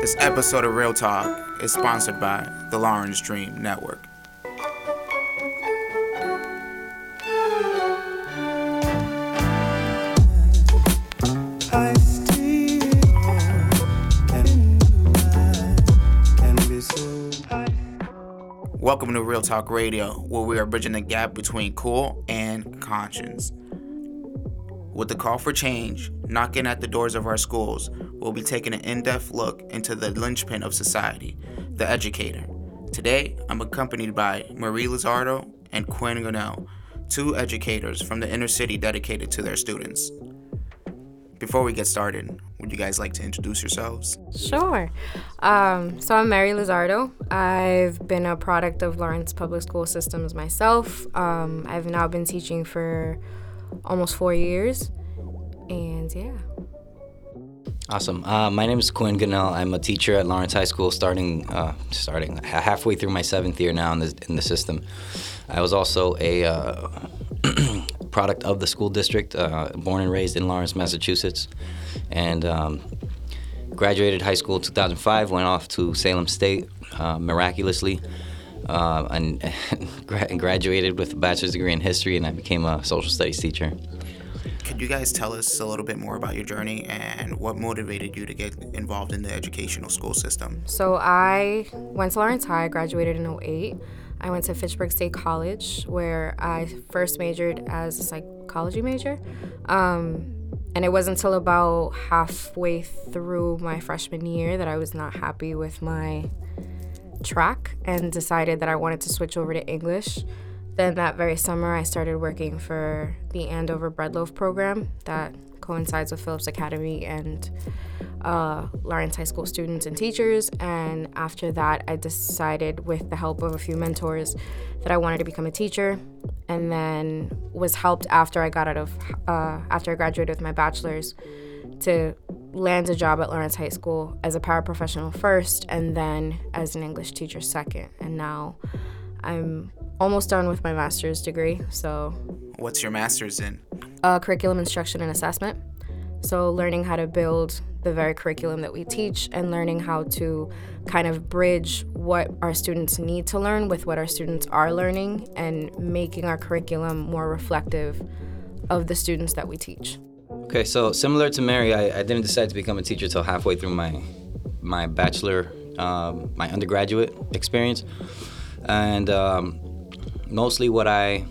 This episode of Real Talk is sponsored by the Lawrence Dream Network. Welcome to Real Talk Radio, where we are bridging the gap between cool and conscience. With the call for change knocking at the doors of our schools, we'll be taking an in depth look into the linchpin of society, the educator. Today, I'm accompanied by Mery Lizardo and Quin Gonell, two educators from the inner city dedicated to their students. Before we get started, would you guys like to introduce yourselves? Sure. Um, so I'm Mery Lizardo. I've been a product of Lawrence Public School Systems myself. Um, I've now been teaching for almost four years. And yeah. Awesome. Uh, my name is Quin Gonell. I'm a teacher at Lawrence High School, starting uh, starting halfway through my seventh year now in the in the system. I was also a uh, product of the school district, uh, born and raised in Lawrence, Massachusetts, and um, graduated high school in 2005. Went off to Salem State uh, miraculously uh, and graduated with a bachelor's degree in history, and I became a social studies teacher. Could you guys tell us a little bit more about your journey and what motivated you to get involved in the educational school system? So I went to Lawrence High, graduated in 08. I went to Fitchburg State College, where I first majored as a psychology major. Um, and it wasn't until about halfway through my freshman year that I was not happy with my track and decided that I wanted to switch over to English. Then that very summer, I started working for the Andover Bread Loaf program that coincides with Phillips Academy and uh, Lawrence High School students and teachers. And after that, I decided, with the help of a few mentors, that I wanted to become a teacher. And then was helped after I got out of uh, after I graduated with my bachelor's to land a job at Lawrence High School as a paraprofessional first and then as an English teacher second. And now I'm almost done with my master's degree. So, what's your master's in? Uh, curriculum instruction and assessment. So, learning how to build the very curriculum that we teach and learning how to kind of bridge what our students need to learn with what our students are learning and making our curriculum more reflective of the students that we teach. Okay, so similar to Mery, I, I didn't decide to become a teacher until halfway through my my bachelor, um, my undergraduate experience, and um, mostly what I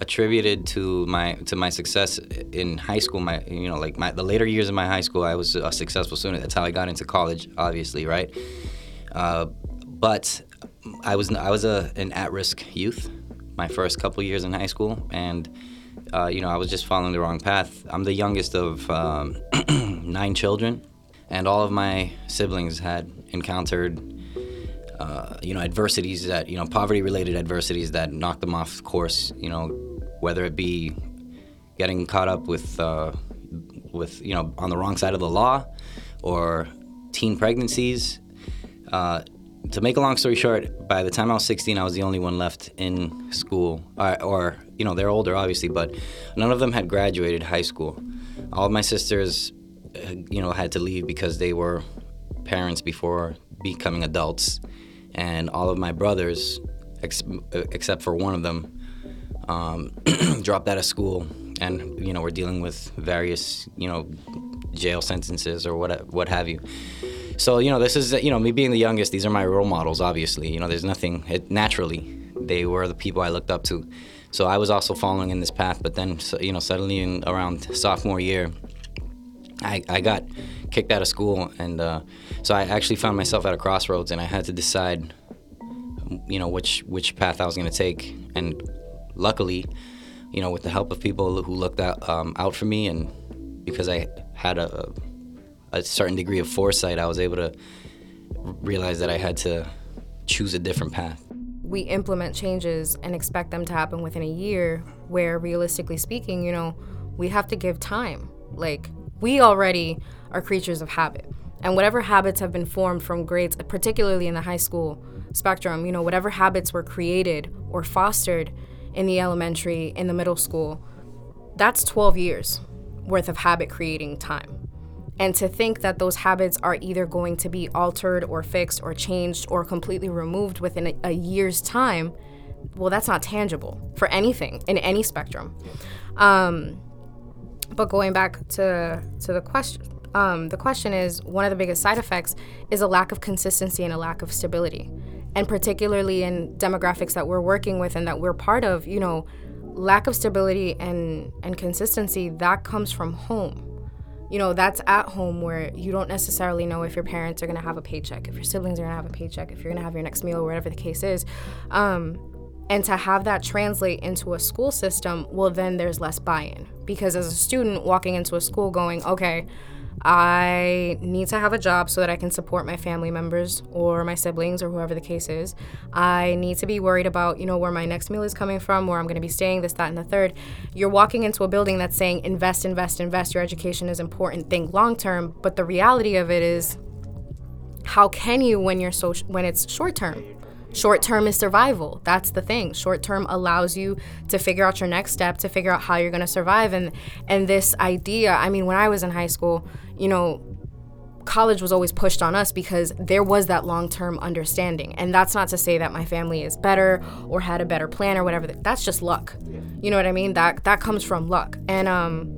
attributed to my to my success in high school. My you know like my the later years of my high school, I was a successful student. That's how I got into college, obviously, right? Uh, but I was I was a an at risk youth my first couple years in high school, and uh, you know, I was just following the wrong path. I'm the youngest of um, nine children, and all of my siblings had encountered, uh, you know, adversities that, you know, poverty-related adversities that knock them off course. You know, whether it be getting caught up with, uh, with, you know, on the wrong side of the law, or teen pregnancies. Uh, to make a long story short, by the time I was 16, I was the only one left in school, or, or you know, they're older, obviously, but none of them had graduated high school. All of my sisters, uh, you know, had to leave because they were parents before becoming adults, and all of my brothers, ex- except for one of them, um, dropped out of school, and you know, we're dealing with various, you know, jail sentences or what what have you. So you know, this is you know me being the youngest. These are my role models. Obviously, you know, there's nothing it, naturally. They were the people I looked up to. So I was also following in this path, but then you know suddenly in around sophomore year, I, I got kicked out of school, and uh, so I actually found myself at a crossroads, and I had to decide, you know, which which path I was going to take. And luckily, you know, with the help of people who looked out um, out for me, and because I had a, a certain degree of foresight, I was able to realize that I had to choose a different path we implement changes and expect them to happen within a year, where realistically speaking, you know, we have to give time. Like, we already are creatures of habit. And whatever habits have been formed from grades, particularly in the high school spectrum, you know, whatever habits were created or fostered in the elementary, in the middle school, that's 12 years worth of habit creating time. And to think that those habits are either going to be altered or fixed or changed or completely removed within a, a year's time, well, that's not tangible for anything in any spectrum. Um, but going back to to the question, um, the question is one of the biggest side effects is a lack of consistency and a lack of stability, and particularly in demographics that we're working with and that we're part of. You know, lack of stability and and consistency that comes from home you know that's at home where you don't necessarily know if your parents are going to have a paycheck if your siblings are going to have a paycheck if you're going to have your next meal whatever the case is um, and to have that translate into a school system well then there's less buy-in because as a student walking into a school going okay I need to have a job so that I can support my family members or my siblings or whoever the case is. I need to be worried about, you know, where my next meal is coming from, where I'm going to be staying, this, that, and the third. You're walking into a building that's saying invest, invest, invest. Your education is important. Think long term. But the reality of it is, how can you when you're so when it's short term? Short term is survival. That's the thing. Short term allows you to figure out your next step, to figure out how you're going to survive. And and this idea, I mean, when I was in high school, you know, college was always pushed on us because there was that long-term understanding. And that's not to say that my family is better or had a better plan or whatever. That's just luck. You know what I mean? That that comes from luck. And um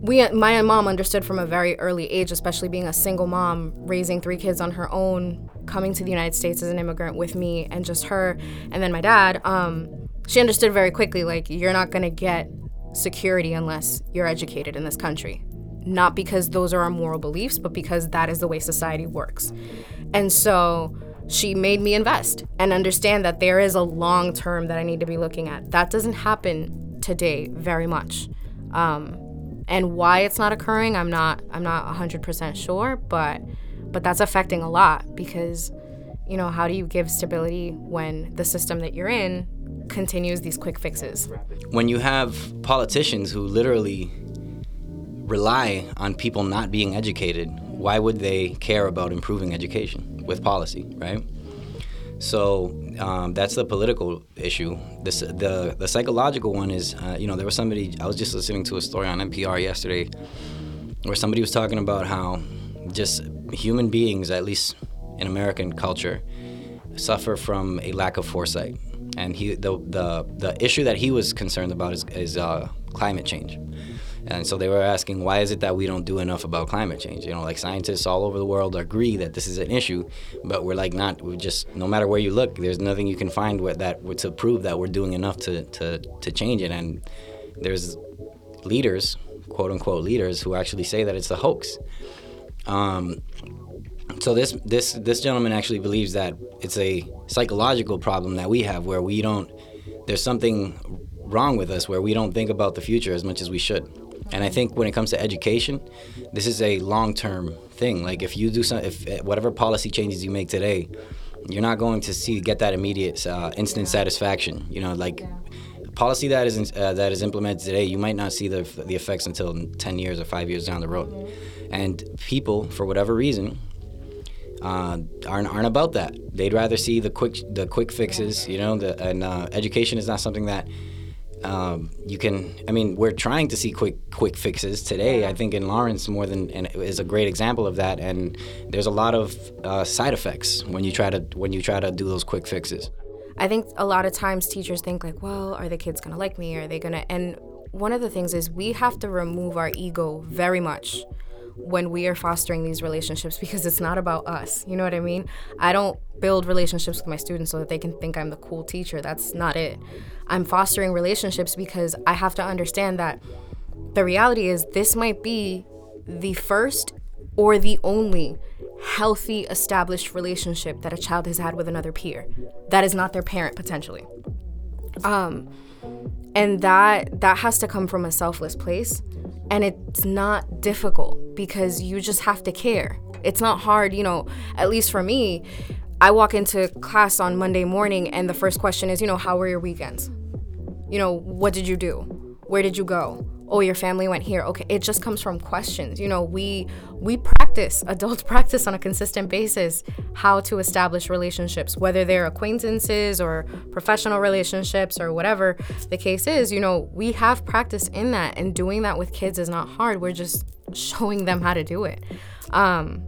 we my mom understood from a very early age, especially being a single mom, raising three kids on her own, coming to the United States as an immigrant with me and just her and then my dad, um, she understood very quickly like you're not gonna get security unless you're educated in this country. Not because those are our moral beliefs, but because that is the way society works. And so she made me invest and understand that there is a long term that I need to be looking at. That doesn't happen today very much. Um, and why it's not occurring, I'm not I'm not 100% sure, but but that's affecting a lot because you know, how do you give stability when the system that you're in continues these quick fixes? When you have politicians who literally rely on people not being educated, why would they care about improving education with policy, right? So um, that's the political issue. This, the the psychological one is, uh, you know, there was somebody. I was just listening to a story on NPR yesterday, where somebody was talking about how just human beings, at least in American culture, suffer from a lack of foresight. And he, the the the issue that he was concerned about is, is uh, climate change. And so they were asking, why is it that we don't do enough about climate change? You know, like scientists all over the world agree that this is an issue, but we're like not. We just no matter where you look, there's nothing you can find with that to prove that we're doing enough to to to change it. And there's leaders, quote unquote leaders, who actually say that it's a hoax. Um, so this this this gentleman actually believes that it's a psychological problem that we have where we don't. There's something wrong with us where we don't think about the future as much as we should. And I think when it comes to education, this is a long-term thing. Like if you do some, if eh, whatever policy changes you make today, you're not going to see get that immediate uh, instant satisfaction. You know, like policy that is uh, that is implemented today, you might not see the the effects until 10 years or five years down the road. And people, for whatever reason, uh, aren't aren't about that. They'd rather see the quick the quick fixes. You know, the, and uh, education is not something that um, you can i mean we're trying to see quick quick fixes. Today i think in lawrence more than and is a great example of that and there's a lot of uh, side effects when you try to when you try to do those quick fixes. I think a lot of times teachers think like well are the kids gonna like me? Are they gonna and one of the things is we have to remove our ego very much when we are fostering these relationships because it's not about us. You know what I mean? I don't build relationships with my students so that they can think I'm the cool teacher. That's not it. I'm fostering relationships because I have to understand that the reality is this might be the first or the only healthy established relationship that a child has had with another peer that is not their parent potentially um and that that has to come from a selfless place and it's not difficult because you just have to care. It's not hard, you know, at least for me. I walk into class on Monday morning and the first question is, you know, how were your weekends? You know, what did you do? Where did you go? Oh your family went here. Okay it just comes from questions. You know we we practice adults practice on a consistent basis how to establish relationships whether they're acquaintances or professional relationships or whatever the case is. You know we have practice in that and doing that with kids is not hard. We're just showing them how to do it. Um,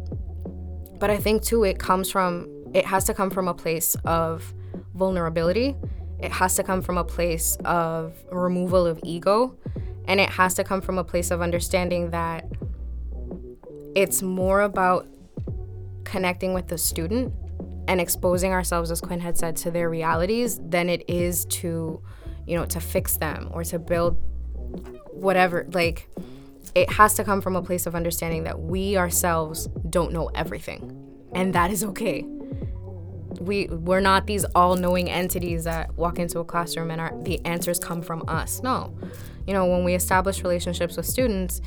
but i think too it comes from it has to come from a place of vulnerability. It has to come from a place of removal of ego and it has to come from a place of understanding that it's more about connecting with the student and exposing ourselves, as Quin had said, to their realities than it is to, you know, to fix them or to build whatever. Like, it has to come from a place of understanding that we ourselves don't know everything, and that is okay. We we're not these all-knowing entities that walk into a classroom and our, the answers come from us. No, you know, when we establish relationships with students,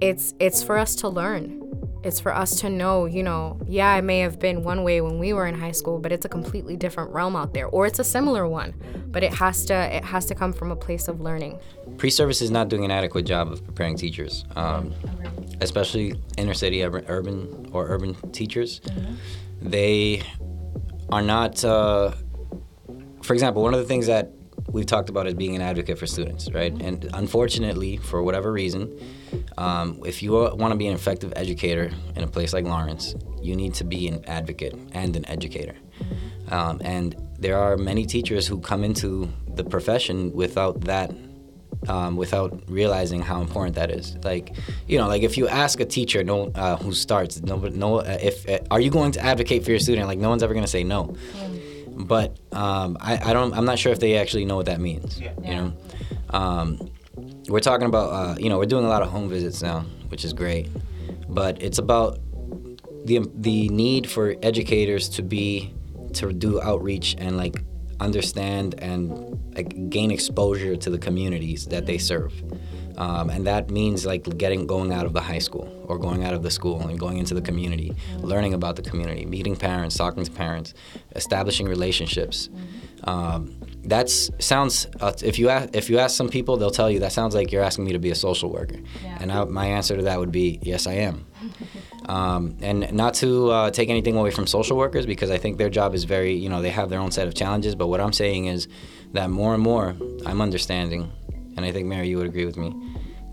it's it's for us to learn. It's for us to know, you know, yeah, it may have been one way when we were in high school, but it's a completely different realm out there, or it's a similar one. But it has to it has to come from a place of learning. Pre-service is not doing an adequate job of preparing teachers, um, especially inner city, urban, or urban teachers. Mm-hmm. They are not. Uh, for example, one of the things that we've talked about as being an advocate for students, right? And unfortunately, for whatever reason, um, if you want to be an effective educator in a place like Lawrence, you need to be an advocate and an educator. Um, and there are many teachers who come into the profession without that um, without realizing how important that is. Like, you know, like if you ask a teacher no, uh, who starts, no, no, uh, if uh, are you going to advocate for your student? Like, no one's ever going to say no. Mm but um, I, I don't. I'm not sure if they actually know what that means. Yeah. You know, um, we're talking about. Uh, you know, we're doing a lot of home visits now, which is great, but it's about the the need for educators to be to do outreach and like understand and like, gain exposure to the communities that they serve. Um, and that means like getting going out of the high school or going out of the school and going into the community, learning about the community, meeting parents, talking to parents, establishing relationships. Um, that sounds. Uh, if you ask, if you ask some people, they'll tell you that sounds like you're asking me to be a social worker. Yeah. And I, my answer to that would be yes, I am. Um, and not to uh, take anything away from social workers because I think their job is very, you know, they have their own set of challenges. But what I'm saying is that more and more I'm understanding and I think Mery, you would agree with me,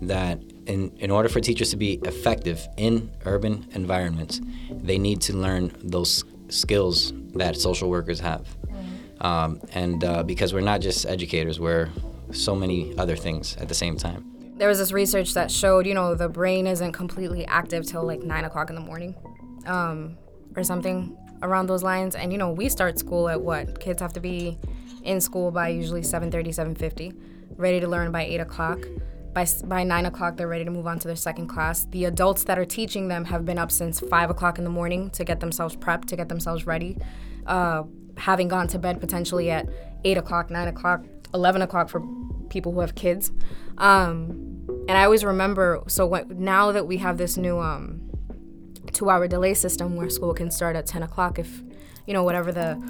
that in, in order for teachers to be effective in urban environments, they need to learn those skills that social workers have. Mm-hmm. Um, and uh, because we're not just educators, we're so many other things at the same time. There was this research that showed, you know, the brain isn't completely active till like nine o'clock in the morning, um, or something around those lines. And you know, we start school at what? Kids have to be in school by usually 7:30, 7:50 ready to learn by 8 o'clock. By, by 9 o'clock, they're ready to move on to their second class. The adults that are teaching them have been up since 5 o'clock in the morning to get themselves prepped, to get themselves ready, uh, having gone to bed potentially at 8 o'clock, 9 o'clock, 11 o'clock for people who have kids. Um, and I always remember, so now that we have this new um, two hour delay system where school can start at 10 o'clock, if, you know, whatever the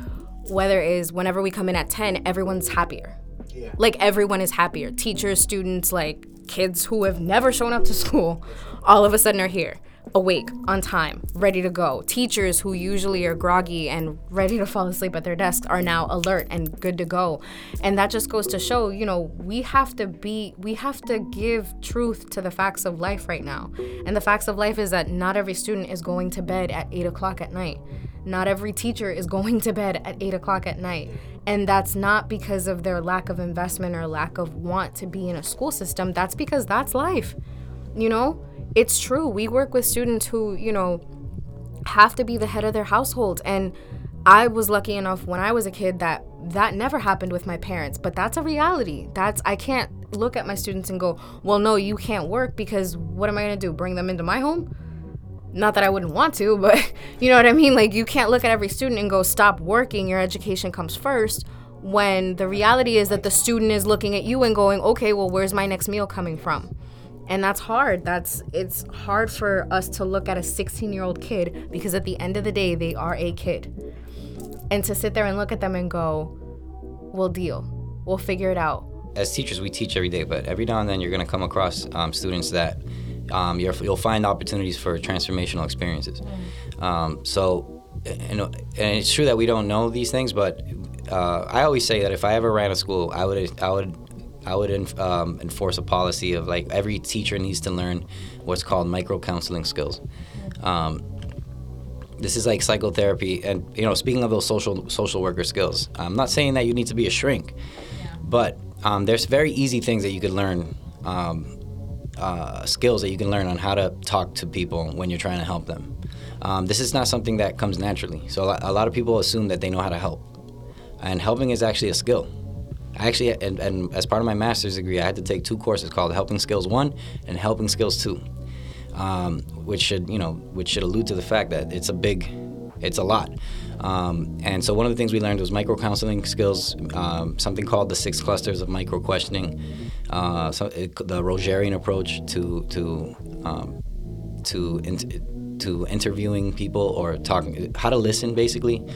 weather is, whenever we come in at 10, everyone's happier yeah. Like everyone is happier. Teachers, students, like kids who have never shown up to school, all of a sudden are here, awake, on time, ready to go. Teachers who usually are groggy and ready to fall asleep at their desks are now alert and good to go. And that just goes to show, you know, we have to be, we have to give truth to the facts of life right now. And the facts of life is that not every student is going to bed at 8 o'clock at night. Not every teacher is going to bed at 8 o'clock at night. And that's not because of their lack of investment or lack of want to be in a school system. That's because that's life. You know, it's true. We work with students who, you know, have to be the head of their household. And I was lucky enough when I was a kid that that never happened with my parents, but that's a reality. That's I can't look at my students and go, "Well, no, you can't work because what am I going to do? Bring them into my home?" not that I wouldn't want to, but you know what I mean? Like, you can't look at every student and go, stop working, your education comes first. When the reality is that the student is looking at you and going, okay, well, where's my next meal coming from? And that's hard. That's it's hard for us to look at a 16 year old kid because at the end of the day, they are a kid. And to sit there and look at them and go, we'll deal, we'll figure it out, as teachers, we teach every day, but every now and then you're going to come across um, students that um, you will find opportunities for transformational experiences. Um, so, and, and, it's true that we don't know these things, but uh, I always say that if I ever ran a school, I would, I would, I would um, enforce a policy of like every teacher needs to learn what's called micro counseling skills. Um, this is like psychotherapy, and you know, speaking of those social social worker skills, I'm not saying that you need to be a shrink, but um, there's very easy things that you could learn um, uh, skills that you can learn on how to talk to people when you're trying to help them. Um, this is not something that comes naturally. So a lot, a lot, of people assume that they know how to help, and helping is actually a skill. I actually, and, and as part of my master's degree, I had to take two courses called Helping Skills One and Helping Skills Two, um, which should you know which should allude to the fact that it's a big, it's a lot. Um, and so one of the things we learned was micro counseling skills, um, something called the six clusters of micro questioning, uh, so it, the Rogerian approach to to um, to in, to interviewing people or talking, how to listen, basically.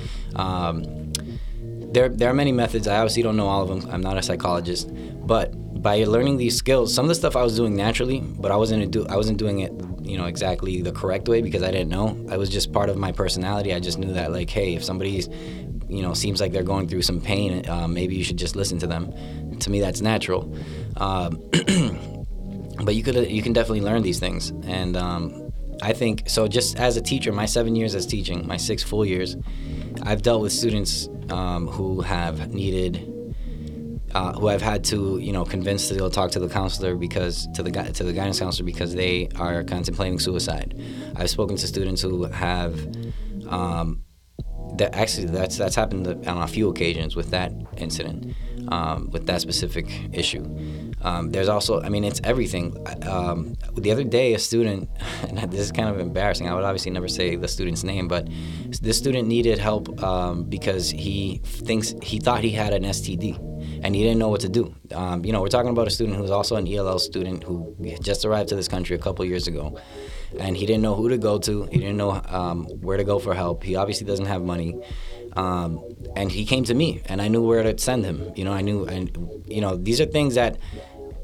There, there are many methods. I obviously don't know all of them. I'm not a psychologist, but by learning these skills, some of the stuff I was doing naturally, but I wasn't do I wasn't doing it, you know, exactly the correct way because I didn't know. I was just part of my personality. I just knew that, like, hey, if somebody's, you know, seems like they're going through some pain, uh, maybe you should just listen to them. To me, that's natural. Um, but you could you can definitely learn these things, and um, I think so. Just as a teacher, my seven years as teaching, my six full years, I've dealt with students um, who have needed uh, who I've had to, you know, convince to go talk to the counselor because to the to the guidance counselor because they are contemplating suicide. I've spoken to students who have, um, that actually that's that's happened on a few occasions with that incident, um, with that specific issue. Um, there's also, I mean, it's everything. Um, the other day, a student, and this is kind of embarrassing. I would obviously never say the student's name, but this student needed help um, because he thinks he thought he had an STD and he didn't know what to do. Um, you know, we're talking about a student who's also an ELL student who just arrived to this country a couple years ago, and he didn't know who to go to. He didn't know um, where to go for help. He obviously doesn't have money, um, and he came to me, and I knew where to send him. You know, I knew, and you know, these are things that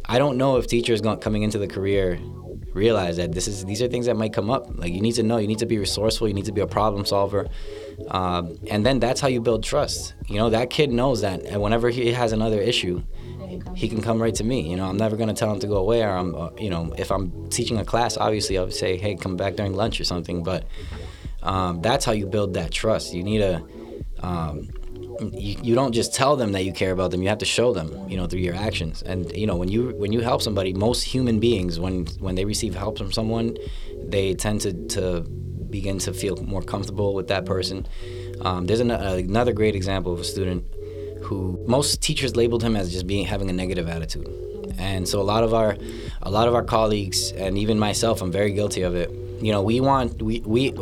I don't know if teachers going, coming into the career realize that this is these are things that might come up. Like you need to know, you need to be resourceful, you need to be a problem solver, um, and then that's how you build trust. You know, that kid knows that, and whenever he has another issue, he can come right to me. You know, I'm never gonna tell him to go away, or I'm, uh, you know, if I'm teaching a class, obviously I would say, hey, come back during lunch or something. But um, that's how you build that trust. You need a um, you, you don't just tell them that you care about them you have to show them you know through your actions. And you know when you when you help somebody most human beings when when they receive help from someone they tend to, to begin to feel more comfortable with that person. Um, there's an, another great example of a student who most teachers labeled him as just being having a negative attitude. And so a lot of our a lot of our colleagues and even myself i'm very guilty of it. You know we want we we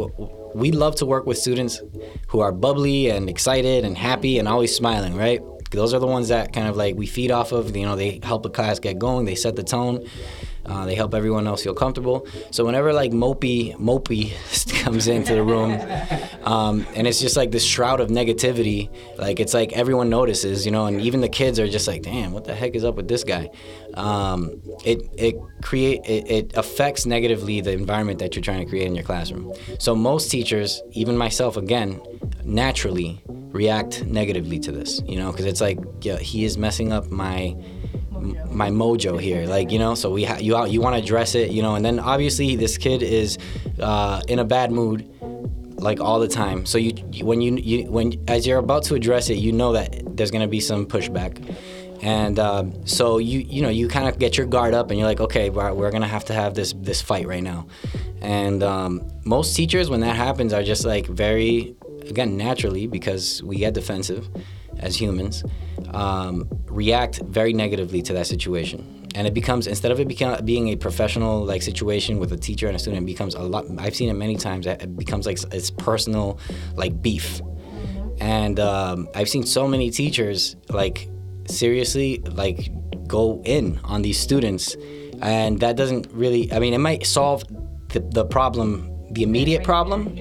we love to work with students who are bubbly and excited and happy and always smiling, right? Those are the ones that kind of like we feed off of. You know, they help a class get going, they set the tone. Uh, they help everyone else feel comfortable. So whenever like mopey mopey comes into the room, um, and it's just like this shroud of negativity, like it's like everyone notices, you know, and even the kids are just like, damn, what the heck is up with this guy? Um, it it create it, it affects negatively the environment that you're trying to create in your classroom. So most teachers, even myself, again, naturally react negatively to this, you know, because it's like yeah, he is messing up my my mojo here like you know so we ha- you out you want to address it you know and then obviously this kid is uh, in a bad mood like all the time. So you when you, you when as you're about to address it you know that there's to be some pushback. And um, so you you know you kind of get your guard up and you're like okay we're, we're gonna have to have this this fight right now. And um, most teachers when that happens are just like very again naturally because we get defensive as humans um, react very negatively to that situation and it becomes instead of it become, being a professional like situation with a teacher and a student it becomes a lot i've seen it many times it becomes like it's personal like beef. And um, i've seen so many teachers like seriously like go in on these students. And that doesn't really i mean it might solve the, the problem the immediate problem.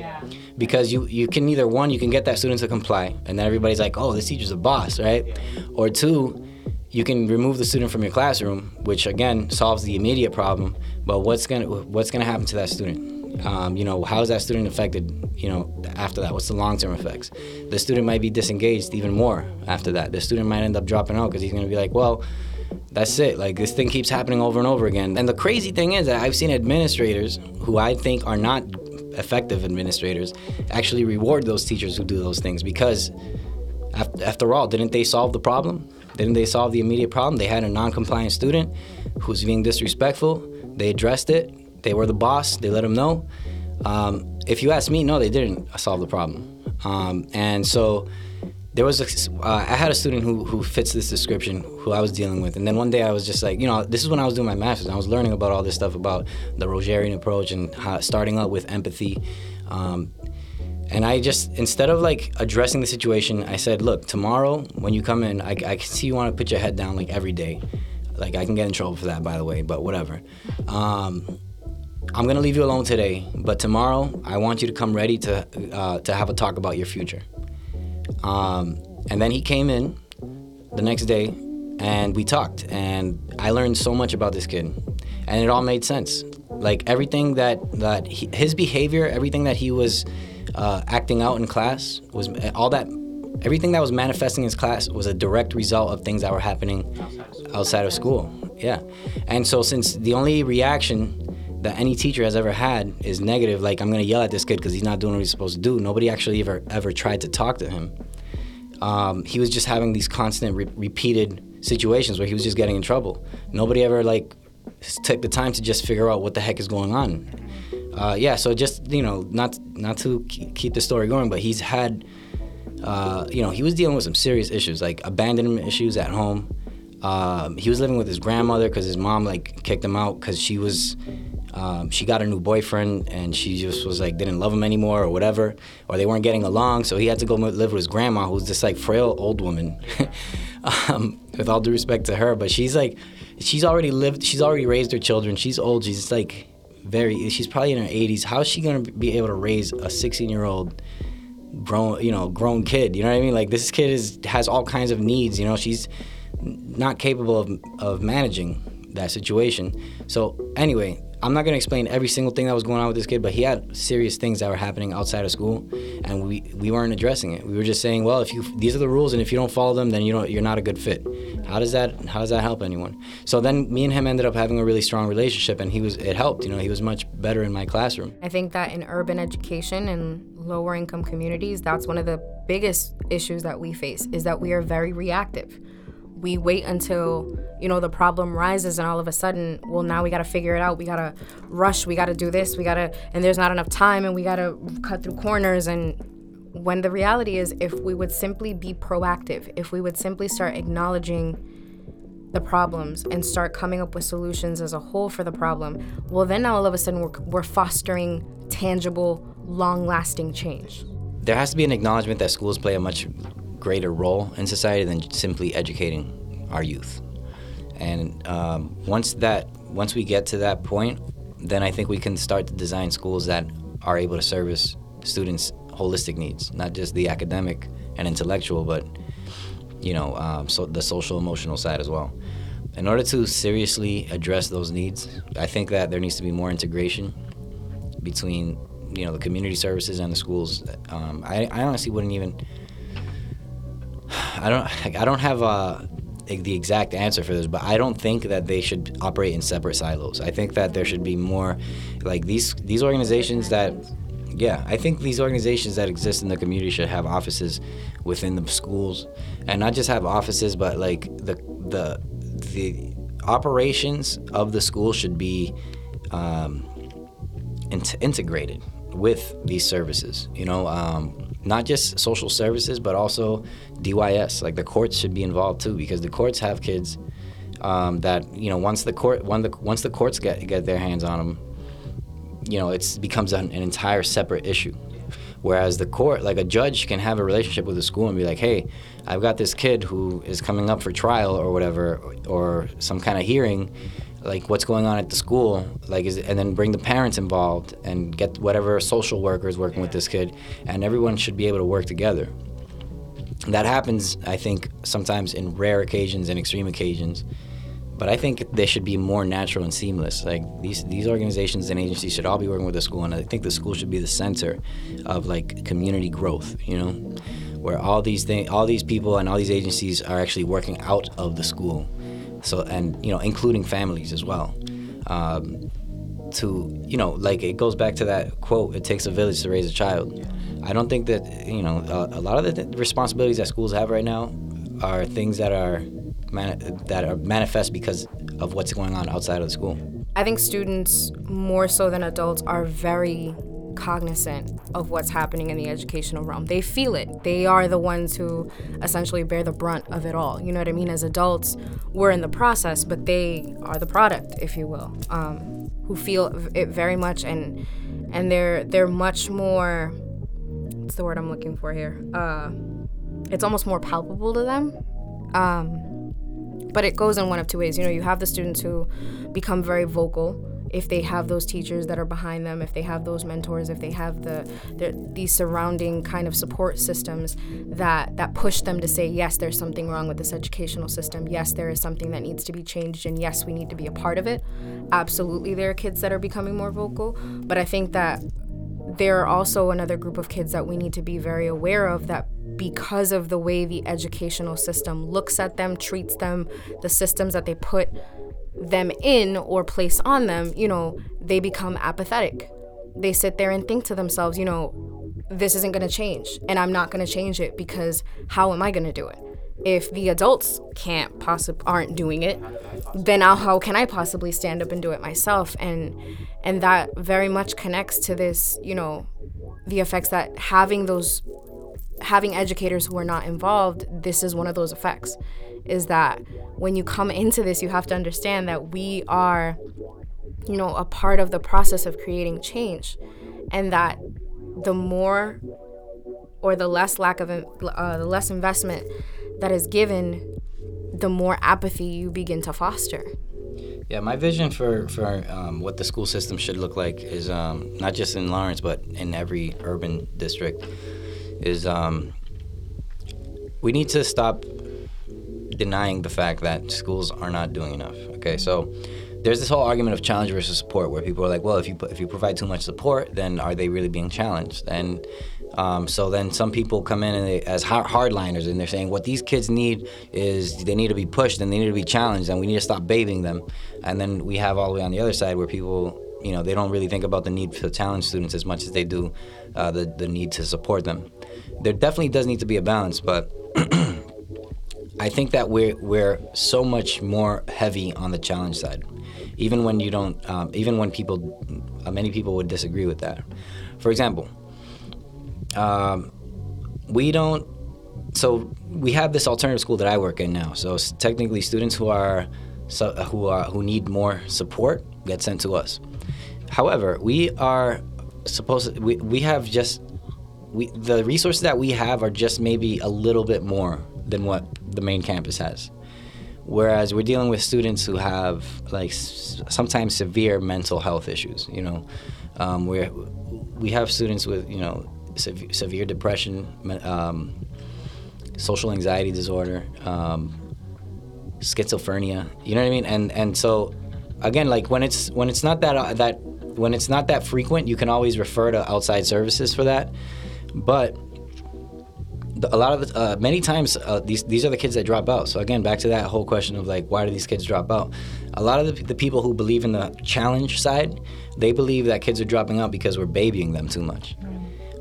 because you you can either one you can get that student to comply and then everybody's like oh this teacher's a boss right? Or two you can remove the student from your classroom, which again solves the immediate problem. But what's gonna what's gonna happen to that student? Um, you know, how is that student affected? You know, after that, what's the long-term effects? The student might be disengaged even more after that. The student might end up dropping out because he's gonna be like, well, that's it. Like this thing keeps happening over and over again. And the crazy thing is that I've seen administrators who I think are not effective administrators actually reward those teachers who do those things because after all, didn't they solve the problem? Didn't they solve the immediate problem? They had a non-compliant student who was being disrespectful. They addressed it. They were the boss. They let him know. Um, if you ask me, no, they didn't solve the problem. Um, and so there was a, uh, I had a student who, who fits this description who I was dealing with. And then one day I was just like, you know, this is when I was doing my master's. I was learning about all this stuff about the Rogerian approach and how, starting out with empathy. Um, and I just, instead of like addressing the situation, I said, look, tomorrow when you come in, I, I can see you want to put your head down like every day. Like I can get in trouble for that, by the way, but whatever. Um, I'm gonna leave you alone today, but tomorrow I want you to come ready to uh, to have a talk about your future. Um, and then he came in the next day and we talked. And I learned so much about this kid. And it all made sense. Like everything that, that he, his behavior, everything that he was uh, acting out in class, was all that, everything that was manifesting in his class was a direct result of things that were happening outside of school. Yeah. And so, since the only reaction that any teacher has ever had is negative, like I'm gonna yell at this kid because he's not doing what he's supposed to do. Nobody actually ever ever tried to talk to him um, he was just having these constant re- repeated situations where he was just getting in trouble. Nobody ever like took the time to just figure out what the heck is going on. Uh, yeah, so just you know, not not to keep the story going, but he's had, uh, you know, he was dealing with some serious issues like abandonment issues at home. Um, he was living with his grandmother because his mom like kicked him out because she was um, she got a new boyfriend and she just was like didn't love him anymore or whatever or they weren't getting along so he had to go live with his grandma who's this like frail old woman um, with all due respect to her but she's like she's already lived she's already raised her children she's old she's like very she's probably in her 80s how's she going to be able to raise a 16 year old grown you know grown kid? You know what i mean? Like this kid is has all kinds of needs you know? She's not capable of, of managing that situation. So anyway I'm not gonna explain every single thing that was going on with this kid, but he had serious things that were happening outside of school, and we we weren't addressing it. We were just saying, well, if you these are the rules, and if you don't follow them, then you don't you're not a good fit. How does that how does that help anyone? So then me and him ended up having a really strong relationship, and he was it helped. You know, he was much better in my classroom. I think that in urban education and lower income communities, that's one of the biggest issues that we face is that we are very reactive we wait until you know the problem rises and all of a sudden well now we got to figure it out. We got to rush. We got to do this. We got to and there's not enough time and we got to cut through corners. And when the reality is if we would simply be proactive if we would simply start acknowledging the problems and start coming up with solutions as a whole for the problem well then now all of a sudden we're, we're fostering tangible long lasting change. There has to be an acknowledgement that schools play a much greater role in society than simply educating our youth. And um, once that, once we get to that point, then I think we can start to design schools that are able to service students' holistic needs, not just the academic and intellectual, but you know, um, so the social emotional side as well. In order to seriously address those needs, I think that there needs to be more integration between you know the community services and the schools. Um, I, I honestly wouldn't even I don't I don't have uh, the exact answer for this, but I don't think that they should operate in separate silos. I think that there should be more like these these organizations that yeah, I think these organizations that exist in the community should have offices within the schools and not just have offices but like the the the operations of the school should be um, in- integrated with these services. You know, um, not just social services, but also DYS. Like the courts should be involved too, because the courts have kids um, that you know once the court the once the courts get get their hands on them, you know it becomes an, an entire separate issue. Whereas the court, like a judge, can have a relationship with the school and be like, "Hey, I've got this kid who is coming up for trial or whatever, or some kind of hearing." Like what's going on at the school like is and then bring the parents involved and get whatever social workers working with this kid and everyone should be able to work together that happens, I think, sometimes in rare occasions and extreme occasions. But I think they should be more natural and seamless. Like these these organizations and agencies should all be working with the school, and I think the school should be the center of like community growth. You know, where all these things, all these people, and all these agencies are actually working out of the school. So and you know, including families as well. Um, to you know, like it goes back to that quote: "It takes a village to raise a child." I don't think that you know a, a lot of the responsibilities that schools have right now are things that are that are manifest because of what's going on outside of the school. I think students more so than adults are very cognizant of what's happening in the educational realm. They feel it. They are the ones who essentially bear the brunt of it all. You know what I mean? As adults, we're in the process, but they are the product, if you will, um, who feel it very much, and and they're they're much more. What's the word I'm looking for here? Uh, it's almost more palpable to them. Um, but it goes in one of two ways. You know, you have the students who become very vocal if they have those teachers that are behind them, if they have those mentors, if they have the, the these surrounding kind of support systems that that push them to say yes, there's something wrong with this educational system. Yes, there is something that needs to be changed, and yes, we need to be a part of it. Absolutely, there are kids that are becoming more vocal, but I think that there are also another group of kids that we need to be very aware of that because of the way the educational system looks at them, treats them, the systems that they put them in or place on them, you know, they become apathetic. They sit there and think to themselves, you know, this isn't going to change and I'm not going to change it because how am I going to do it? If the adults can't possibly aren't doing it, then how, how can I possibly stand up and do it myself? And and that very much connects to this, you know, the effects that having those having educators who are not involved, this is one of those effects. Is that when you come into this, you have to understand that we are, you know, a part of the process of creating change, and that the more or the less lack of uh, the less investment that is given, the more apathy you begin to foster. Yeah, my vision for for um, what the school system should look like is um, not just in Lawrence, but in every urban district is um, we need to stop denying the fact that schools are not doing enough. Okay, so there's this whole argument of challenge versus support, where people are like, well, if you if you provide too much support, then are they really being challenged? And um, so then some people come in they, as hardliners and they're saying what these kids need is they need to be pushed and they need to be challenged and we need to stop bathing them. And then we have all the way on the other side where people you know they don't really think about the need to challenge students as much as they do uh, the the need to support them. There definitely does need to be a balance, but I think that we're we're so much more heavy on the challenge side, even when you don't, um, even when people, uh, many people would disagree with that. For example, um, we don't. So we have this alternative school that I work in now. So technically, students who are so, who are who need more support get sent to us. However, we are supposed to, we, we have just we the resources that we have are just maybe a little bit more than what the main campus has. Whereas we're dealing with students who have like s- sometimes severe mental health issues. You know, um, we we have students with you know sev- severe depression, um, social anxiety disorder, um, schizophrenia. You know what I mean? And and so again, like when it's when it's not that uh, that when it's not that frequent, you can always refer to outside services for that. But a lot of the, uh, many times uh, these these are the kids that drop out. So again, back to that whole question of like why do these kids drop out? A lot of the, the people who believe in the challenge side, they believe that kids are dropping out because we're babying them too much.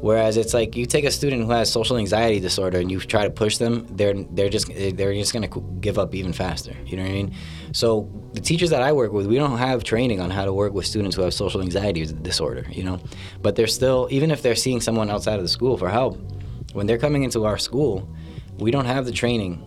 Whereas it's like you take a student who has social anxiety disorder and you try to push them, they're they're just they're just gonna give up even faster. You know what I mean? So the teachers that I work with, we don't have training on how to work with students who have social anxiety disorder. You know, but they're still even if they're seeing someone outside of the school for help, when they're coming into our school, we don't have the training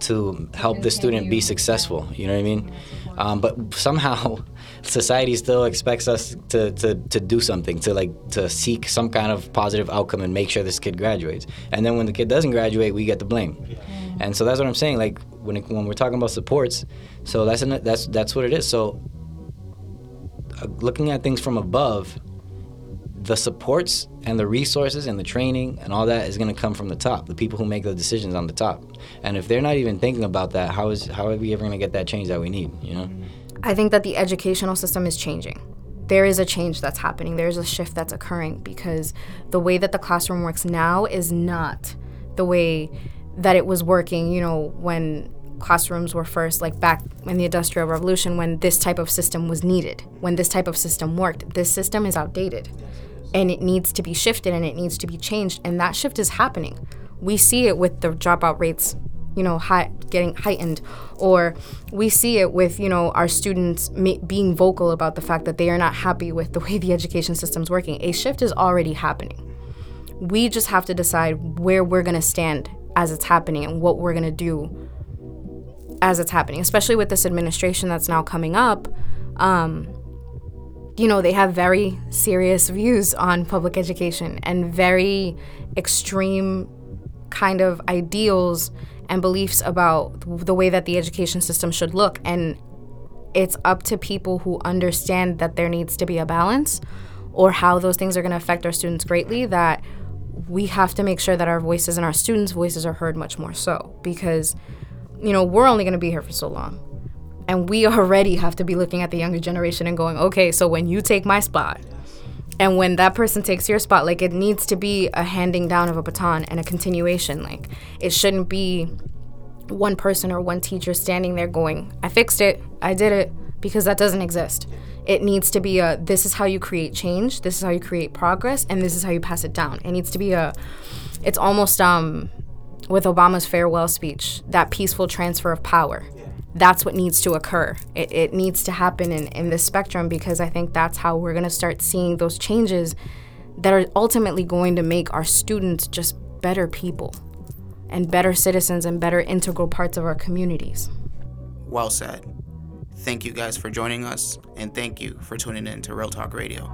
to help the student be successful. You know what I mean? Um, but somehow society still expects us to, to, to do something, to like to seek some kind of positive outcome and make sure this kid graduates. And then when the kid doesn't graduate, we get the blame. And so that's what I'm saying. Like when it, when we're talking about supports, so that's an, that's that's what it is. So uh, looking at things from above, the supports and the resources and the training and all that is going to come from the top the people who make the decisions on the top and if they're not even thinking about that how is how are we ever going to get that change that we need you know I think that the educational system is changing. There is a change that's happening. There's a shift that's occurring because the way that the classroom works now is not the way that it was working, you know, when classrooms were first like back in the industrial revolution when this type of system was needed, when this type of system worked. This system is outdated and it needs to be shifted and it needs to be changed and that shift is happening. We see it with the dropout rates you know, high, getting heightened, or we see it with you know our students ma- being vocal about the fact that they are not happy with the way the education system's working. A shift is already happening. We just have to decide where we're gonna stand as it's happening and what we're gonna do as it's happening, especially with this administration that's now coming up. Um, you know, they have very serious views on public education and very extreme kind of ideals and beliefs about the way that the education system should look. And it's up to people who understand that there needs to be a balance or how those things are going to affect our students greatly that we have to make sure that our voices and our students' voices are heard much more so because, you know, we're only going to be here for so long. And we already have to be looking at the younger generation and going, okay, so when you take my spot, and when that person takes your spot like it needs to be a handing down of a baton and a continuation. Like it shouldn't be one person or one teacher standing there going i fixed it. I did it. Because that doesn't exist. It needs to be a this is how you create change. This is how you create progress. And this is how you pass it down. It needs to be a it's almost um with obama's farewell speech that peaceful transfer of power that's what needs to occur. It, it needs to happen in, in this spectrum because I think that's how we're going to start seeing those changes that are ultimately going to make our students just better people and better citizens and better integral parts of our communities. Well said. Thank you guys for joining us, and thank you for tuning in to Real Talk Radio.